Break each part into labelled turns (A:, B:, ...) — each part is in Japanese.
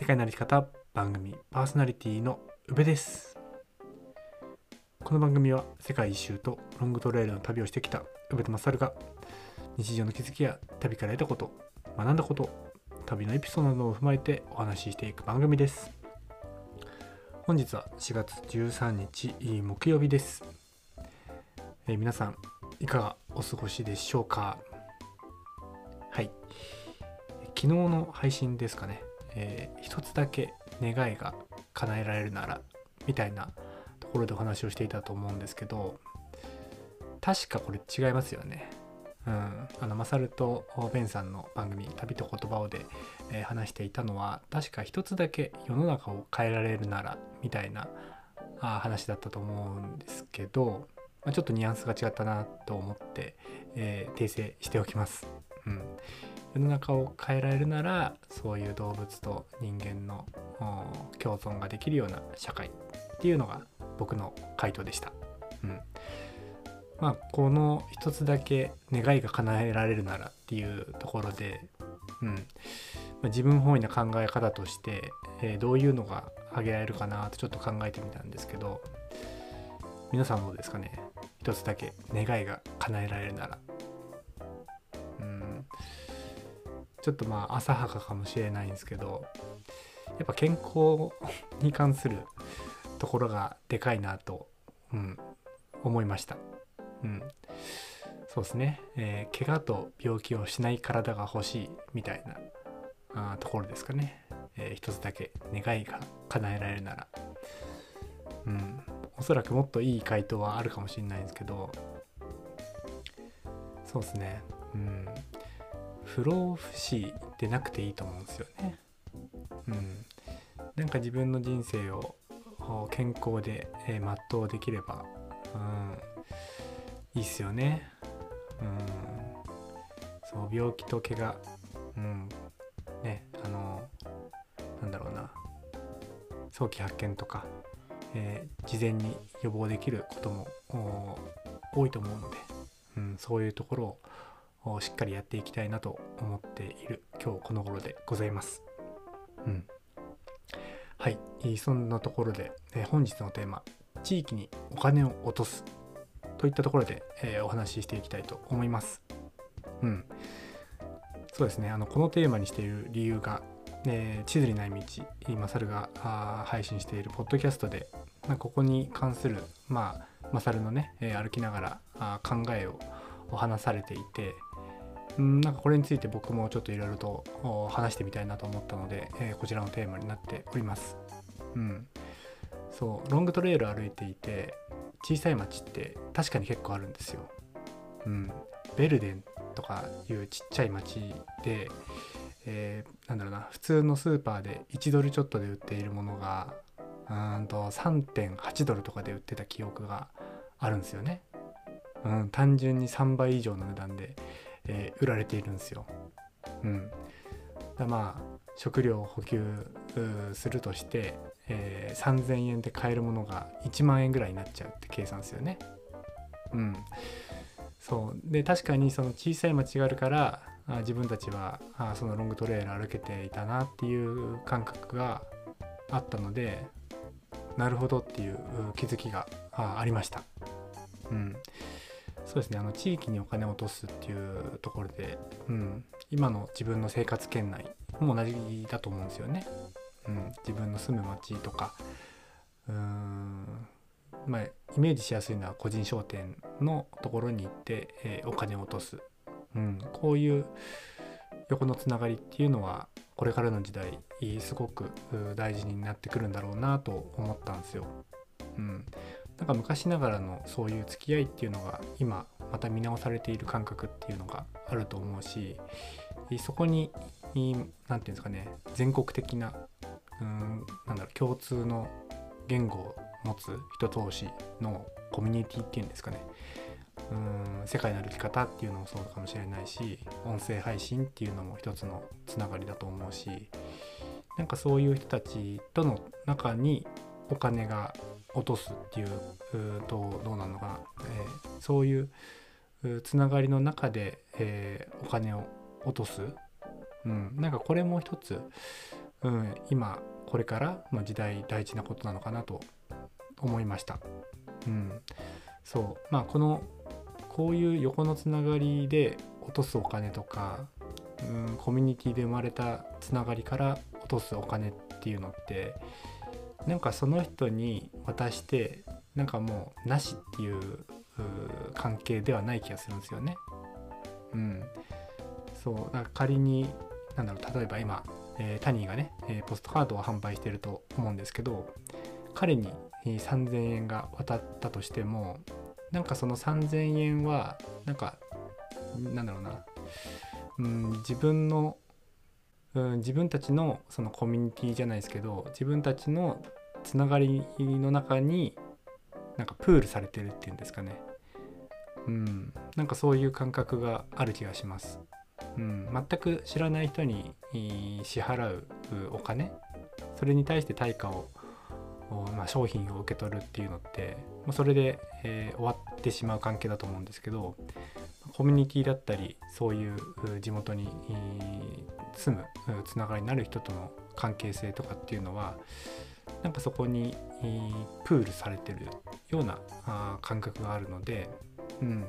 A: 世界の歩き方番組パーソナリティの宇部です。この番組は世界一周とロングトレイルの旅をしてきた宇部と勝が日常の気づきや旅から得たこと学んだこと旅のエピソードなどを踏まえてお話ししていく番組です。本日は4月13日木曜日です、えー皆さんいかがお過ごしでしょうか？はい。昨日の配信ですかね、えー一つだけ願いが叶えられるならみたいなところでお話をしていたと思うんですけど確かこれ違いますよね。うん、あのマサルとベンさんの番組「旅と言葉をで」えー話していたのは確か一つだけ世の中を変えられるならみたいなあ話だったと思うんですけど、まあ、ちょっとニュアンスが違ったなと思って、えー訂正しておきます。うん、世の中を変えられるならそういう動物と人間の共存ができるような社会っていうのが僕の回答でした。うんまあ、この一つだけ願いが叶えられるならっていうところで、うんまあ、自分本位な考え方として、えーどういうのが挙げられるかなとちょっと考えてみたんですけど皆さんどうですかね？一つだけ願いが叶えられるなら。ちょっとまあ浅はかかもしれないんですけどやっぱ健康に関するところがでかいなと、うん、思いました。うん、そうですね、えー怪我と病気をしない体が欲しいみたいなあところですかね、えー一つだけ願いが叶えられるなら、うん、おそらくもっといい回答はあるかもしれないんですけど。そうですね、うん、不老不死でなくていいと思うんですよね。うん、なんか自分の人生をお健康で、えー全うできれば、うん、いいっすよね。うん、そう病気と怪我、うん、ねあのなんだろうな。早期発見とか、えー事前に予防できることもお多いと思うので、うん、そういうところをおしっかりやっていきたいなと思っている今日この頃でございます。うん、はい、そんなところで、えー本日のテーマ「地域にお金を落とす」といったところで、えーお話ししていきたいと思います。うん、そうですねあのこのテーマにしている理由が「えー地図にない道」マサルがあ配信しているポッドキャストで、まあ、ここに関する、まあ、マサルのね、えー歩きながらあ考えをお話されていて、うん、なんかこれについて僕もちょっといろいろと話してみたいなと思ったので、えーこちらのテーマになっております。うん、そうロングトレイル歩いていて小さい町って確かに結構あるんですよ。うん、ベルデンとかいうちっちゃい町で、えーなんだろうな普通のスーパーで1ドルちょっとで売っているものがうんと3.8ドルとかで売ってた記憶があるんですよね。うん、単純に3倍以上の値段で、えー売られているんですよ。うん、だまあ食料を補給するとして、えー3000円で買えるものが1万円ぐらいになっちゃうって計算ですよね。うん、そうで確かにその小さい町があるからあ自分たちはあそのロングトレイル歩けていたなっていう感覚があったのでなるほどっていうう気づきがあありました。うん、そうですねあの地域にお金を落とすっていうところで、うん、今の自分の生活圏内も同じだと思うんですよね。うん、自分の住む町とかうーん。まあイメージしやすいのは個人商店のところに行って、えーお金を落とす、うん、こういう横のつながりっていうのはこれからの時代すごく大事になってくるんだろうなと思ったんですよ。うん、なんか昔ながらのそういう付き合いっていうのが今また見直されている感覚っていうのがあると思うしそこに何て言うんですかね全国的なうんなんだろう共通の言語を持つ人同士のコミュニティっていうんですかね。うん世界の歩き方っていうのもそうかもしれないし音声配信っていうのも一つのつながりだと思うしなんかそういう人たちとの中にお金が落とすっていうとどうなのかな、えーそういうつながりの中で、えーお金を落とす、うん、なんかこれも一つうん、今これからの時代大事なことなのかなと思いました。うん、そう。まあこのこういう横のつながりで落とすお金とか、うん、コミュニティで生まれたつながりから落とすお金っていうのってなんかその人に渡してなんかもうなしっていう関係ではない気がするんですよね。うん、そう。だから仮になんだろう例えば今、えー、タニーがね、えー、ポストカードを販売してると思うんですけど彼にえ3,000円が渡ったとしてもなんかその3,000円はなんかなんだろうな、うん、自分の、うん、自分たちのそのコミュニティじゃないですけど自分たちのつながりの中になんかプールされてるっていうんですかね。うんなんかそういう感覚がある気がします、うん、全く知らない人に支払うお金それに対して対価をまあ、商品を受け取るっていうのってもうそれで、えー、終わってしまう関係だと思うんですけどコミュニティだったりそういう地元に住むつながりになる人との関係性とかっていうのはなんかそこにプールされてるような感覚があるので、うん、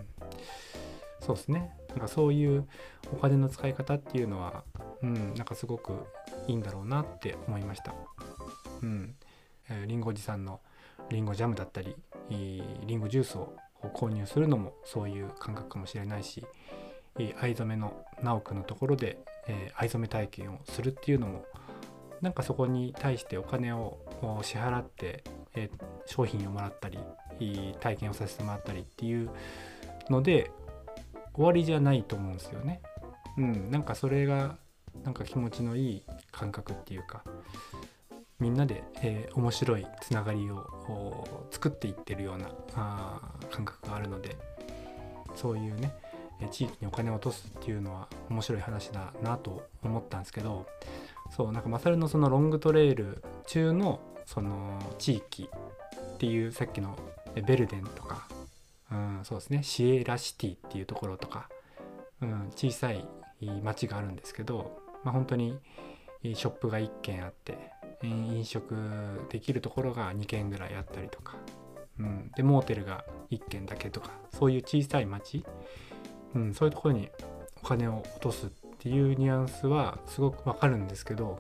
A: そうですね。なんかそういうお金の使い方っていうのは、うん、なんかすごくいいんだろうなって思いました。うん。りんごおじさんのりんごジャムだったりりんごジュースを購入するのもそういう感覚かもしれないし藍染めの直くのところで、え藍染め体験をするっていうのもなんかそこに対してお金を支払って、え商品をもらったり体験をさせてもらったりっていうので終わりじゃないと思うんですよね。うん、なんかそれがなんか気持ちのいい感覚っていうかみんなで、えー、面白いつながりを作っていってるようなあ感覚があるのでそういうね地域にお金を落とすっていうのは面白い話だなと思ったんですけどそうなんかマサルのそのロングトレイル中のその地域っていうさっきのベルデンとか、うん、そうですねシエラシティっていうところとか、うん、小さい町があるんですけど、まあ、本当にショップが1軒あって飲食できるところが2軒ぐらいあったりとか、うん、でモーテルが1軒だけとかそういう小さい町、うん、そういうところにお金を落とすっていうニュアンスはすごくわかるんですけど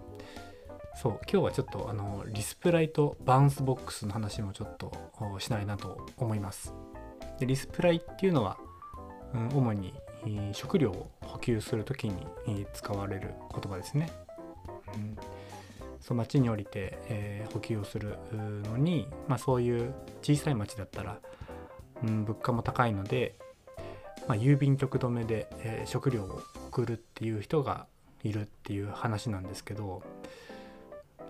A: そう今日はちょっとあの resupply と bounce box の話もちょっとしないなと思います。でリスプライっていうのは、うん、主に食料を補給する時に使われる言葉ですね。うんその町に降りて、えー、補給をするのに、まあ、そういう小さい町だったら、うん、物価も高いので、まあ、郵便局止めで、えー、食料を送るっていう人がいるっていう話なんですけど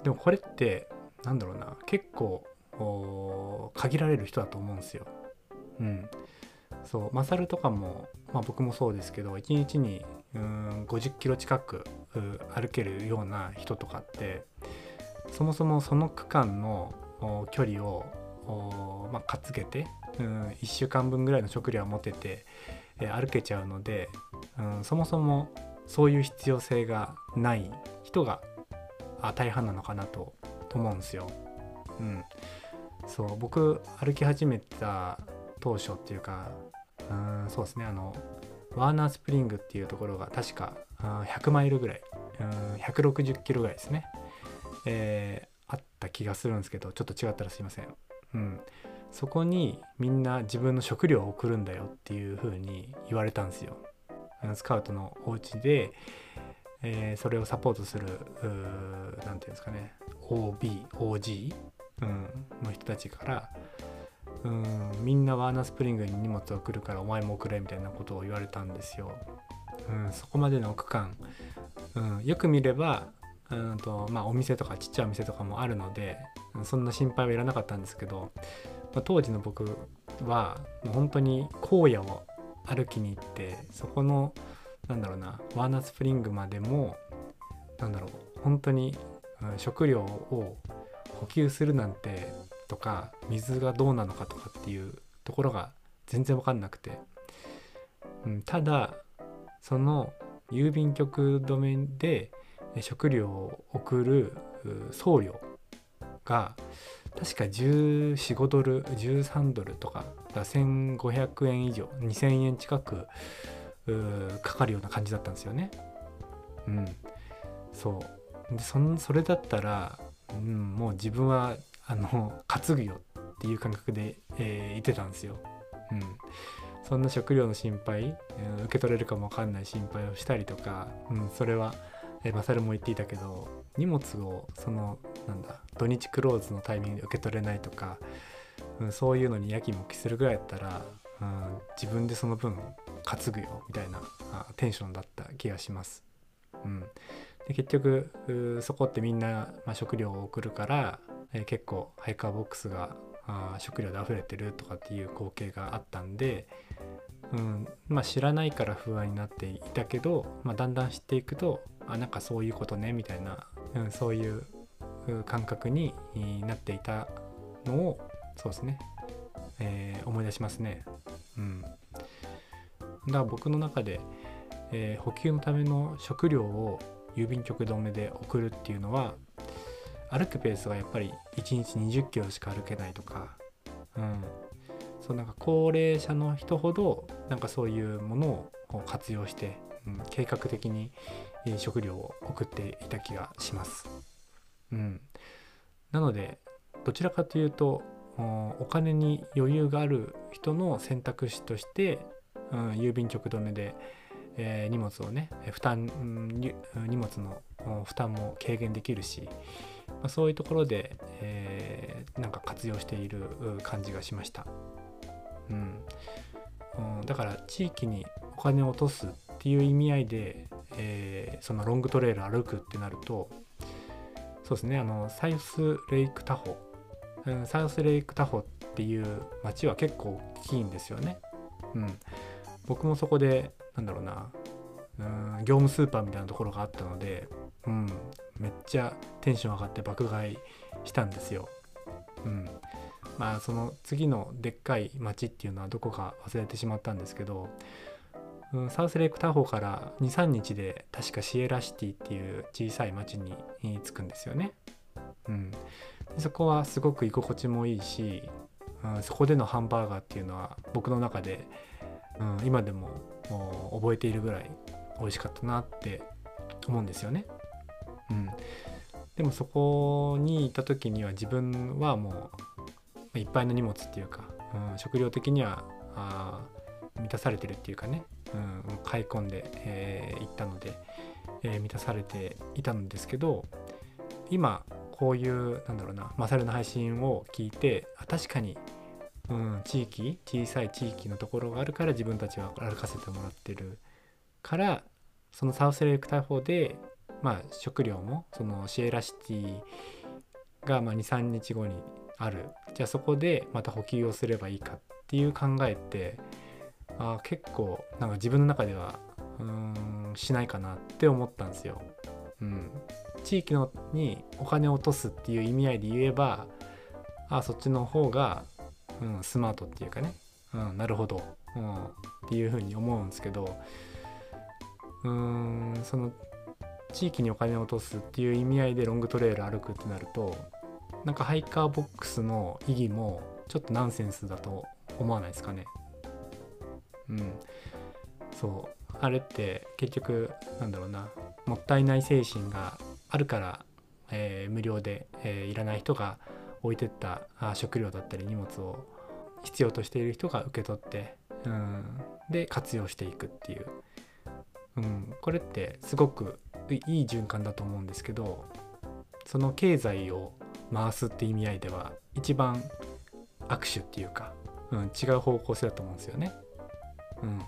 A: でもこれってなんだろうな結構限られる人だと思うんですよ。うん、そうマサルとかも、まあ、僕もそうですけど1日にうん50キロ近く歩けるような人とかってそもそもその区間の距離を、まあ、担げて、うん、1週間分ぐらいの食料を持てて、え歩けちゃうので、うん、そもそもそういう必要性がない人が大半なのかなと思うんですよ。うん、そう僕歩き始めた当初っていうかうんそうですねあのワーナースプリングっていうところが確か100マイルぐらい。160キロぐらいですね、えー、あった気がするんですけどちょっと違ったらすいません、うん、そこにみんな自分の食料を送るんだよっていう風に言われたんですよ。スカウトのお家で、えー、それをサポートする何て言うんですかね。OBOG、うん、の人たちからうんみんなワーナースプリングに荷物を送るからお前も送れみたいなことを言われたんですよ。うん、そこまでの区間、うん、よく見ればうんと、まあ、お店とかちっちゃいお店とかもあるのでそんな心配はいらなかったんですけど、まあ、当時の僕は本当に荒野を歩きに行ってそこのなんだろうなワーナースプリングまでもなんだろう本当に、うん、食料を補給するなんてとか水がどうなのかとかっていうところが全然分かんなくて、うん、ただその郵便局止めで食料を送る送料が確か1415ドル13ドルとか1500円以上2000円近くかかるような感じだったんですよね。うん、そうでそそれだったら、うん、もう自分はあの担ぐよっていう感覚で、えー、言ってたんですよ。うん、そんな食料の心配、受け取れるかも分かんない心配をしたりとか、うん、それは、えー、マサルも言っていたけど荷物をそのなんだ土日クローズのタイミングで受け取れないとか、うん、そういうのにやきもきするぐらいだったら、うん、自分でその分担ぐよみたいなあテンションだった気がします。うん、で結局そこってみんな、まあ、食料を送るから、えー、結構ハイカーボックスがあ食料で溢れてるとかっていう光景があったんで、うんまあ、知らないから不安になっていたけど、まあ、だんだん知っていくとあなんかそういうことねみたいな、うん、そういう感覚になっていたのをそうですね、えー、思い出しますね。うん、だから僕の中で、えー、補給のための食料を郵便局止めで送るっていうのは歩くペースがやっぱり1日20キロしか歩けないとか、うん、そうなんか高齢者の人ほどなんかそういうものを活用して、うん、計画的に食料を送っていた気がします。うん、なのでどちらかというとお金に余裕がある人の選択肢として、うん、郵便局止めで、えー、荷物をね負担、うん、荷物の負担も軽減できるしまあ、そういうところで、えー、なんか活用している感じがしました。うん、うん、だから地域にお金を落とすっていう意味合いで、えー、そのロングトレイル歩くってなるとそうですねあのサウスレイクタホ、うん、サウスレイクタホっていう街は結構大きいんですよね。うん、僕もそこでなんだろうなうん業務スーパーみたいなところがあったので、うん、めっちゃテンション上がって爆買いしたんですよ。うん、まあその次のでっかい町っていうのはどこか忘れてしまったんですけど、うん、サウスレイクタホから23日で確かシエラシティっていう小さい町に着くんですよね。うん、そこはすごく居心地もいいし、うん、そこでのハンバーガーっていうのは僕の中で、うん、今でも覚えているぐらい美味しかったなって思うんですよね。うん、でもそこにいた時には自分はもういっぱいの荷物っていうか、うん、食料的にはあ満たされてるっていうかね、うん、買い込んでい、えー、ったので、えー、満たされていたんですけど今こういうなんだろうなマサルの配信を聞いてあ確かに、うん、地域小さい地域のところがあるから自分たちは歩かせてもらってるからそのサウスレイク大砲でまあ食料もそのシエラシティが23日後にある。じゃあそこでまた補給をすればいいかっていう考えってあ結構なんか自分の中ではうんしないかなって思ったんですよ。うん、地域のにお金を落とすっていう意味合いで言えばあそっちの方が、うん、スマートっていうかね、うん、なるほど、うん、っていうふうに思うんですけど。うーんその地域にお金を落とすっていう意味合いでロングトレイル歩くってなるとなんかハイカーボックスの意義もちょっとナンセンスだと思わないですかね。うん。そう。あれって結局なんだろうなもったいない精神があるから、えー、無料で、えー、いらない人が置いてったあ食料だったり荷物を必要としている人が受け取って、うん、で活用していくっていう、うん、これってすごくいい循環だと思うんですけどその経済を回すって意味合いでは一番握手っていうか、うん、違う方向性だと思うんですよね。うん、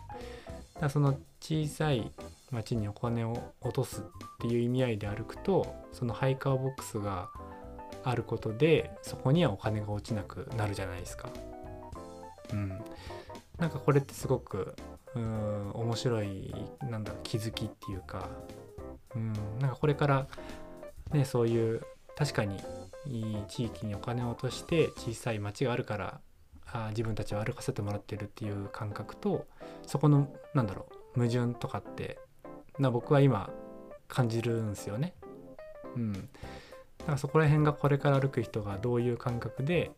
A: だその小さい町にお金を落とすっていう意味合いで歩くとそのハイカーボックスがあることでそこにはお金が落ちなくなるじゃないですか。うん、なんかこれってすごくうん面白いなんだ気づきっていうかうん、なんかこれからねそういう確かにいい地域にお金を落として小さい町があるからあ自分たちを歩かせてもらってるっていう感覚とそこのなんだろう矛盾とかってな僕は今感じるんですよね。うん、だからそこら辺がこれから歩く人がどういう感覚で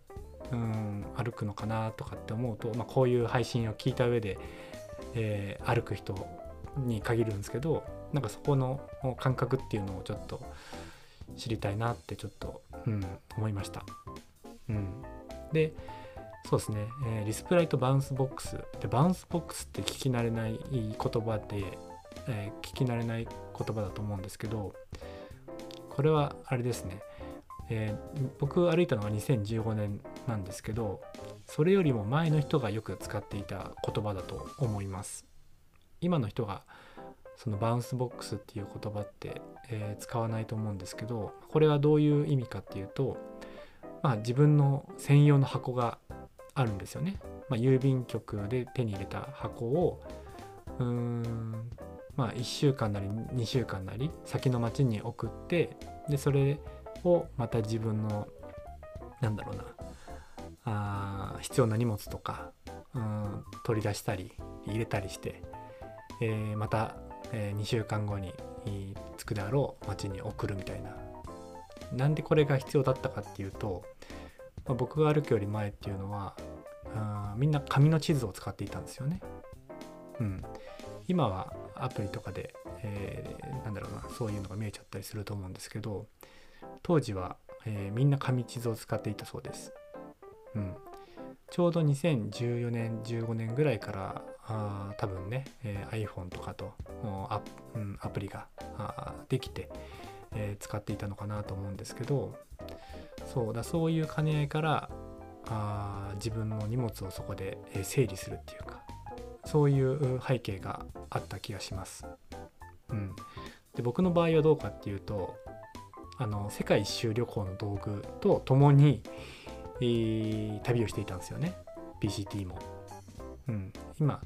A: うん歩くのかなとかって思うと、まあ、こういう配信を聞いた上で、えー、歩く人に限るんですけどなんかそこの感覚っていうのをちょっと知りたいなってちょっと、うん、思いました。うん、でそうですね、えー、 resupply と bounce box。で bounce box って聞き慣れない言葉で、えー、聞き慣れない言葉だと思うんですけどこれはあれですね、えー、僕歩いたのが2015年なんですけどそれよりも前の人がよく使っていた言葉だと思います。今の人がその bounce box っていう言葉って、えー、使わないと思うんですけどこれはどういう意味かっていうとまあ自分の専用の箱があるんですよね、まあ、郵便局で手に入れた箱をうーんまあ1週間なり2週間なり先の町に送ってでそれをまた自分のなんだろうなあ必要な荷物とかうん取り出したり入れたりして、えー、また、えー、2週間後に着くであろう町に送るみたいななんでこれが必要だったかっていうと、まあ、僕が歩くより前っていうのはあみんな紙の地図を使っていたんですよね。うん、今はアプリとかで、えー、なんだろうなそういうのが見えちゃったりすると思うんですけど当時は、えー、みんな紙地図を使っていたそうです。うん、ちょうど2014年15年ぐらいからあ多分ね、えー、iPhone とかとア,、うん、アプリができて、えー、使っていたのかなと思うんですけどそうだそういう兼ね合いからあ自分の荷物をそこで整理するっていうかそういう背景があった気がします。うん、で僕の場合はどうかっていうとあの世界一周旅行の道具と共に、えー、旅をしていたんですよね PCT も。うん、今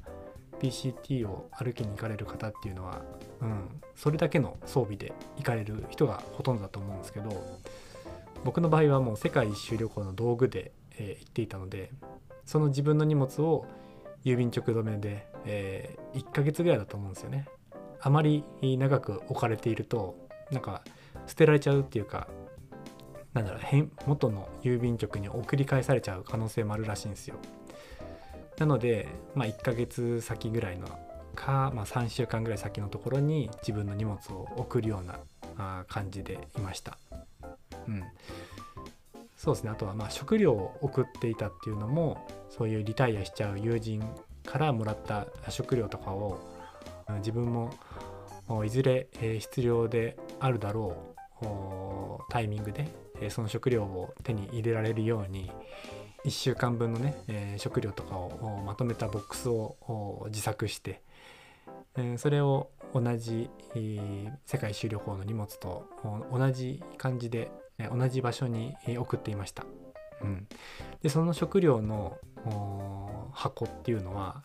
A: PCT を歩きに行かれる方っていうのは、うん、それだけの装備で行かれる人がほとんどだと思うんですけど僕の場合はもう世界一周旅行の道具で、えー、行っていたのでその自分の荷物を郵便直止めで、えー、1ヶ月ぐらいだと思うんですよね。あまり長く置かれているとなんか捨てられちゃうっていうかなんだろう元の郵便局に送り返されちゃう可能性もあるらしいんですよ。なので、まあ、1ヶ月先ぐらいのか、まあ、3週間ぐらい先のところに自分の荷物を送るような感じでいました。うん、そうですねあとはまあ食料を送っていたっていうのもそういうリタイアしちゃう友人からもらった食料とかを自分もいずれ必要であるだろうタイミングでその食料を手に入れられるように1週間分のね食料とかをまとめたボックスを自作してそれを同じ世界一周旅行の荷物と同じ感じで同じ場所に送っていました。うん、でその食料の箱っていうのは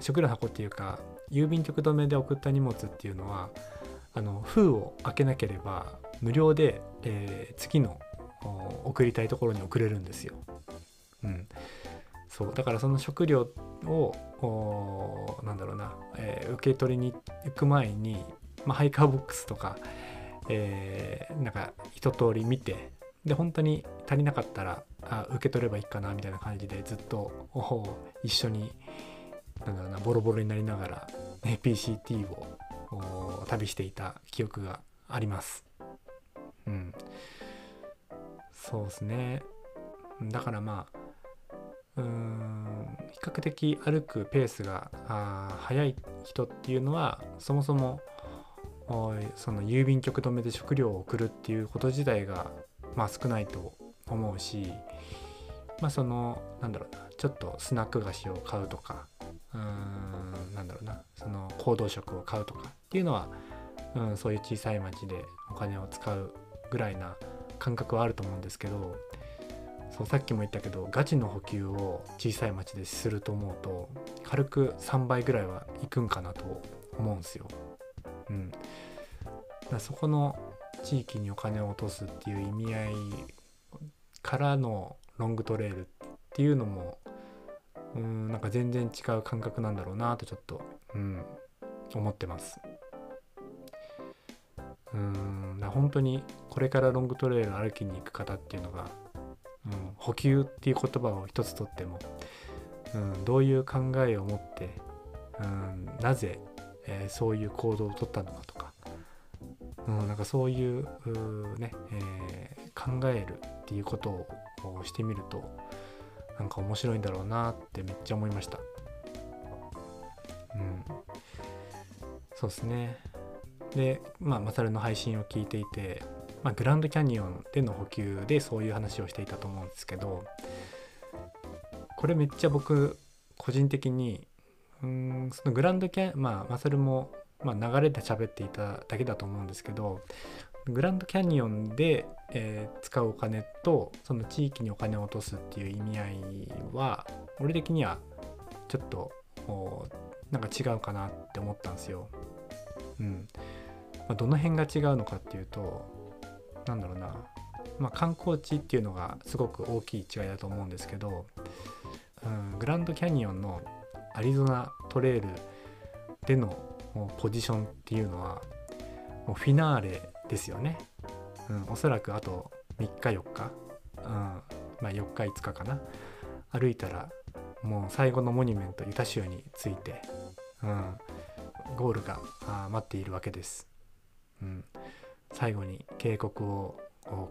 A: 食料の箱っていうか郵便局止めで送った荷物っていうのはあの封を開けなければ無料で、えー、次の送りたいところに送れるんですよ。うん、そうだからその食料をなんだろうな、えー、受け取りに行く前に、まあ、ハイカーボックスとか、えー、なんか一通り見てで本当に足りなかったらあ受け取ればいいかなみたいな感じでずっと一緒になんだろうなボロボロになりながら、ね、PCT を旅していた記憶があります。うん、そうですね。だからまあ比較的歩くペースが速い人っていうのはそもそもその郵便局止めで食料を送るっていうこと自体がまあ少ないと思うしまあそのなんだろうなちょっとスナック菓子を買うとかうんなんだろうなその行動食を買うとかっていうのは、うん、そういう小さい町でお金を使うぐらいな感覚はあると思うんですけどそうさっきも言ったけどガチの補給を小さい町ですると思うと軽く3倍ぐらいはいくんかなと思うんですよ。うん、だそこの地域にお金を落とすっていう意味合いからのロングトレイルっていうのもうんなんか全然違う感覚なんだろうなとちょっと、うん、思ってます。うん本当にこれからロングトレイル歩きに行く方っていうのが、うん、補給っていう言葉を一つとっても、うん、どういう考えを持って、うん、なぜ、えー、そういう行動をとったのかとか、うん、なんかそういうね、えー、考えるっていうことをしてみるとなんか面白いんだろうなってめっちゃ思いました。うん、そうですね。で、まあ、マサルの配信を聞いていて、まあ、グランドキャニオンでの補給でそういう話をしていたと思うんですけどこれめっちゃ僕個人的にうんそのグランドキャまあマサルも、まあ、流れで喋っていただけだと思うんですけどグランドキャニオンで、えー、使うお金とその地域にお金を落とすっていう意味合いは俺的にはちょっとなんか違うかなって思ったんですよ。うん。まあ、どの辺が違うのかっていうとなんだろうな、まあ、観光地っていうのがすごく大きい違いだと思うんですけど、うん、グランドキャニオンのアリゾナトレイルでのポジションっていうのはもうフィナーレですよね、うん、おそらくあと3日4日、うんまあ、4日5日かな。歩いたらもう最後のモニュメントユタ州について、うん、ゴールが待っているわけです、うん、最後に渓谷を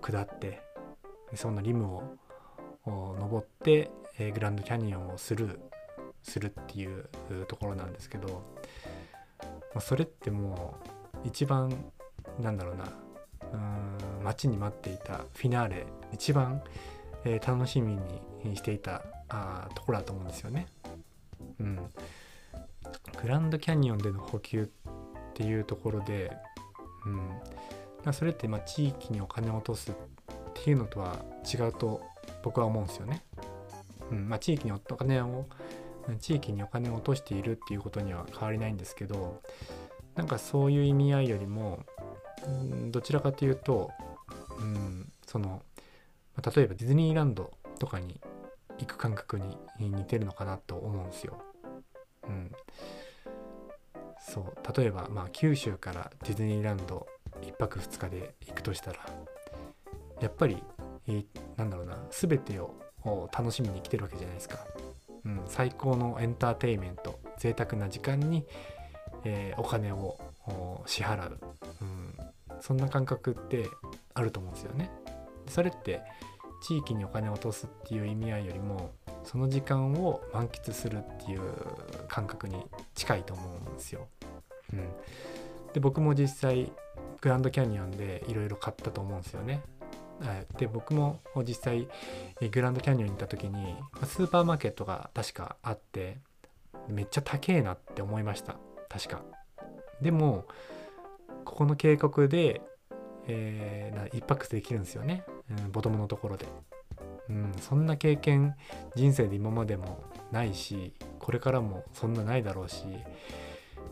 A: 下ってそのリムを登って、えグランドキャニオンをスルーするっていうところなんですけど、まそれってもう一番なんだろうなうん待ちに待っていたフィナーレ一番、えー、楽しみにしていたあところだと思うんですよね。うん、グランドキャニオンでの補給っていうところで、うん、それってまあ地域にお金を落とすっていうのとは違うと僕は思うんですよね。うんまあ、地域にお金を地域にお金を落としているっていうことには変わりないんですけどなんかそういう意味合いよりもどちらかというと、うん、その例えばディズニーランドとかに行く感覚に似てるのかなと思うんですよ。うん、そう例えば、まあ、九州からディズニーランド1泊2日で行くとしたらやっぱり、え、なんだろうな全てを楽しみに来てるわけじゃないですか。うん、最高のエンターテインメント贅沢な時間に、えー、お金を支払う、うん、そんな感覚ってあると思うんですよね。それって地域にお金を落とすっていう意味合いよりもその時間を満喫するっていう感覚に近いと思うんですよ。うん、で僕も実際グランドキャニオンでいろいろ買ったと思うんですよね。で僕も実際グランドキャニオンに行った時にスーパーマーケットが確かあってめっちゃ高えなって思いました確か。でもここの渓谷で、えー、一泊できるんですよね、うん、ボトムのところで、うん、そんな経験人生で今までもないしこれからもそんなないだろうし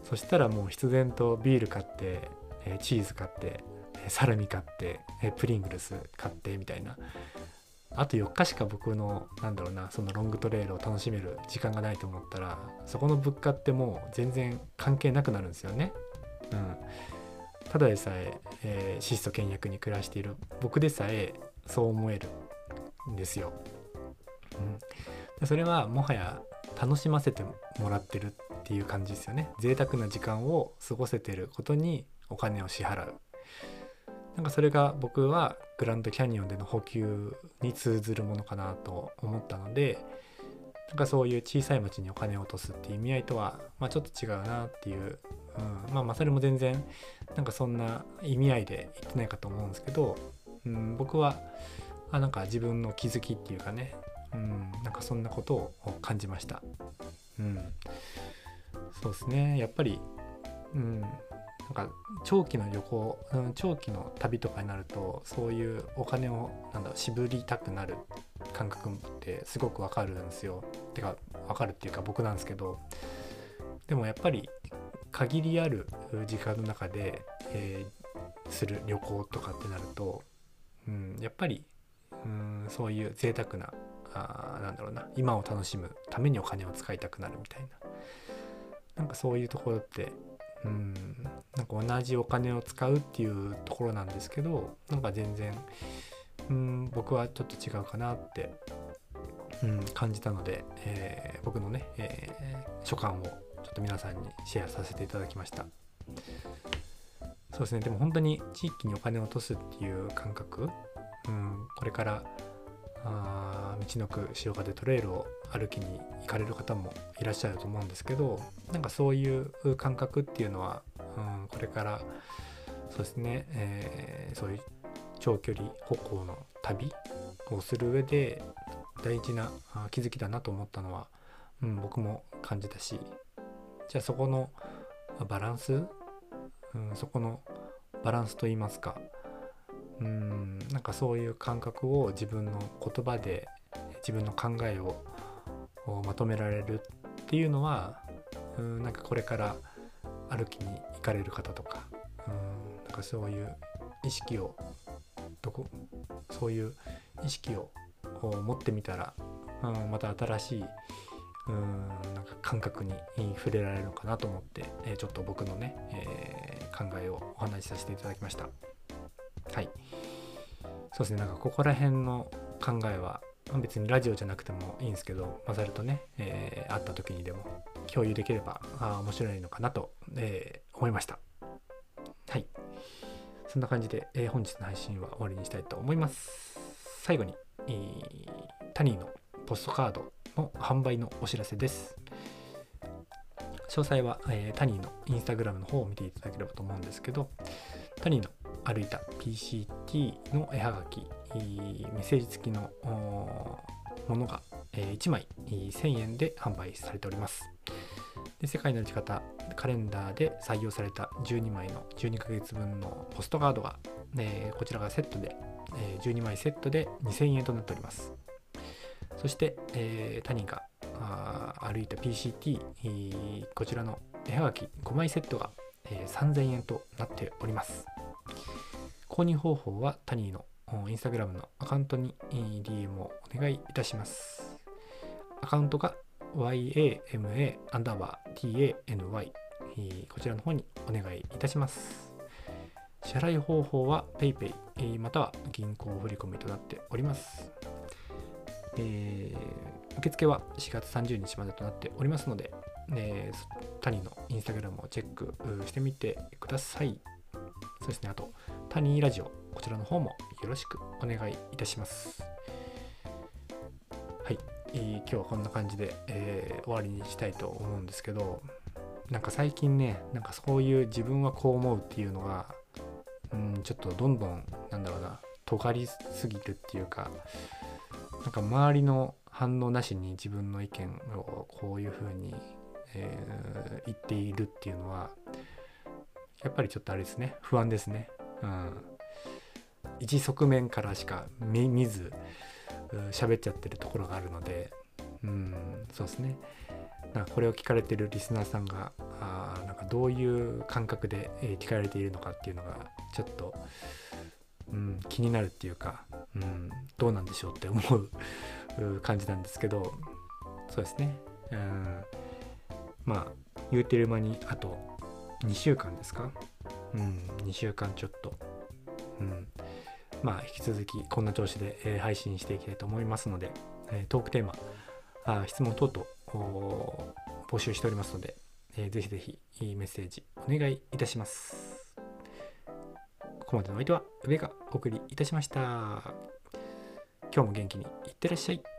A: そしたらもう必然とビール買って、え、チーズ買ってえサラミ買って、え、プリングルス買ってみたいなあと4日しか僕のなんだろうなそのロングトレイルを楽しめる時間がないと思ったらそこの物価ってもう全然関係なくなるんですよね。うん、ただでさええー、質素倹約に暮らしている僕でさえそう思えるんですよ。うん、それはもはや楽しませてもらってるっていう感じですよね。贅沢な時間を過ごせてることにお金を支払う。なんかそれが僕はグランドキャニオンでの補給に通ずるものかなと思ったのでなんかそういう小さい町にお金を落とすっていう意味合いとは、まあ、ちょっと違うなっていううん、まあまあそれも全然なんかそんな意味合いで言ってないかと思うんですけど、うん、僕はあなんか自分の気づきっていうかね、うん、なんかそんなことを感じました。うん、そうですね。やっぱり、うん、なんか長期の旅行、うん、長期の旅とかになるとそういうお金をなんだ渋りたくなる感覚ってすごくわかるんですよ。てかわかるっていうか僕なんですけどでもやっぱり限りある時間の中で、えー、する旅行とかってなると、うん、やっぱりうんそういう贅沢なあなんだろうな今を楽しむためにお金を使いたくなるみたいななんかそういうところって、うん。なんか同じお金を使うっていうところなんですけどなんか全然うん僕はちょっと違うかなって、うん、感じたので、えー、僕のね、えー、所感をちょっと皆さんにシェアさせていただきました。そうですね。でも本当に地域にお金を落とすっていう感覚、うん、これからあ道のく塩でトレイルを歩きに行かれる方もいらっしゃると思うんですけどなんかそういう感覚っていうのは、うん、これからそうですね、えー、そういう長距離歩行の旅をする上で大事な気づきだなと思ったのは、うん、僕も感じたしじゃあそこのバランス、うん、そこのバランスといいますかうんなんかそういう感覚を自分の言葉で自分の考えをまとめられるっていうのはうんなんかこれから歩きに行かれる方とかうんなんかそういう意識をどこそういう意識を持ってみたら、うん、また新しいうんなんか感覚に触れられるのかなと思って、えー、ちょっと僕のね、えー、考えをお話しさせていただきました。はい。そうですね。なんかここら辺の考えは別にラジオじゃなくてもいいんですけどマサルとね、えー、会った時にでも共有できればあ面白いのかなと、えー、思いました。はい。そんな感じで、えー、本日の配信は終わりにしたいと思います。最後に、えー、タニーのポストカードの販売のお知らせです。詳細は、えー、タニーのインスタグラムの方を見ていただければと思うんですけどタニーの歩いた PCT の絵はがきメッセージ付きのものが1枚1000円で販売されております。で世界の打ち方カレンダーで採用された12枚の12ヶ月分のポストカードが、えこちらがセットで、え12枚セットで2000円となっております。そして、えー、他人が歩いた PCT、こちらの絵はがき5枚セットが、えー、3000円となっております。購入方法はタニーのインスタグラムのアカウントに DM をお願いいたします。アカウントが yama アンダーバー tany こちらの方にお願いいたします。支払い方法は PayPay または銀行振込となっております。えー、受付は4月30日までとなっておりますので、えー、谷のインスタグラムをチェックしてみてください。そうですね、あと、タニーラジオ、こちらの方もよろしくお願いいたします。はい、えー、今日はこんな感じで、えー、終わりにしたいと思うんですけど、なんか最近ね、なんかそういう自分はこう思うっていうのが、うん、ちょっとどんどん、なんだろうな、尖りすぎるっていうか、なんか周りの反応なしに自分の意見をこういうふうに、えー、言っているっていうのはやっぱりちょっとあれですね不安ですねうん、一側面からしか見ず喋っちゃってるところがあるので、うん、そうですね。なんかこれを聞かれてるリスナーさんがあなんかどういう感覚で、聞かれているのかっていうのがちょっと、うん、気になるっていうか、うん、どうなんでしょうって思う感じなんですけどそうですね、うん、まあ言うてる間にあと2週間ですか？うん、2週間ちょっと、うん、まあ引き続きこんな調子で、えー、配信していきたいと思いますので、えー、トークテーマあ質問等々募集しておりますので、えー、ぜひぜひいいメッセージお願いいたします。ここまでのお相手は上がお送りいたしました。今日も元気にいってらっしゃい。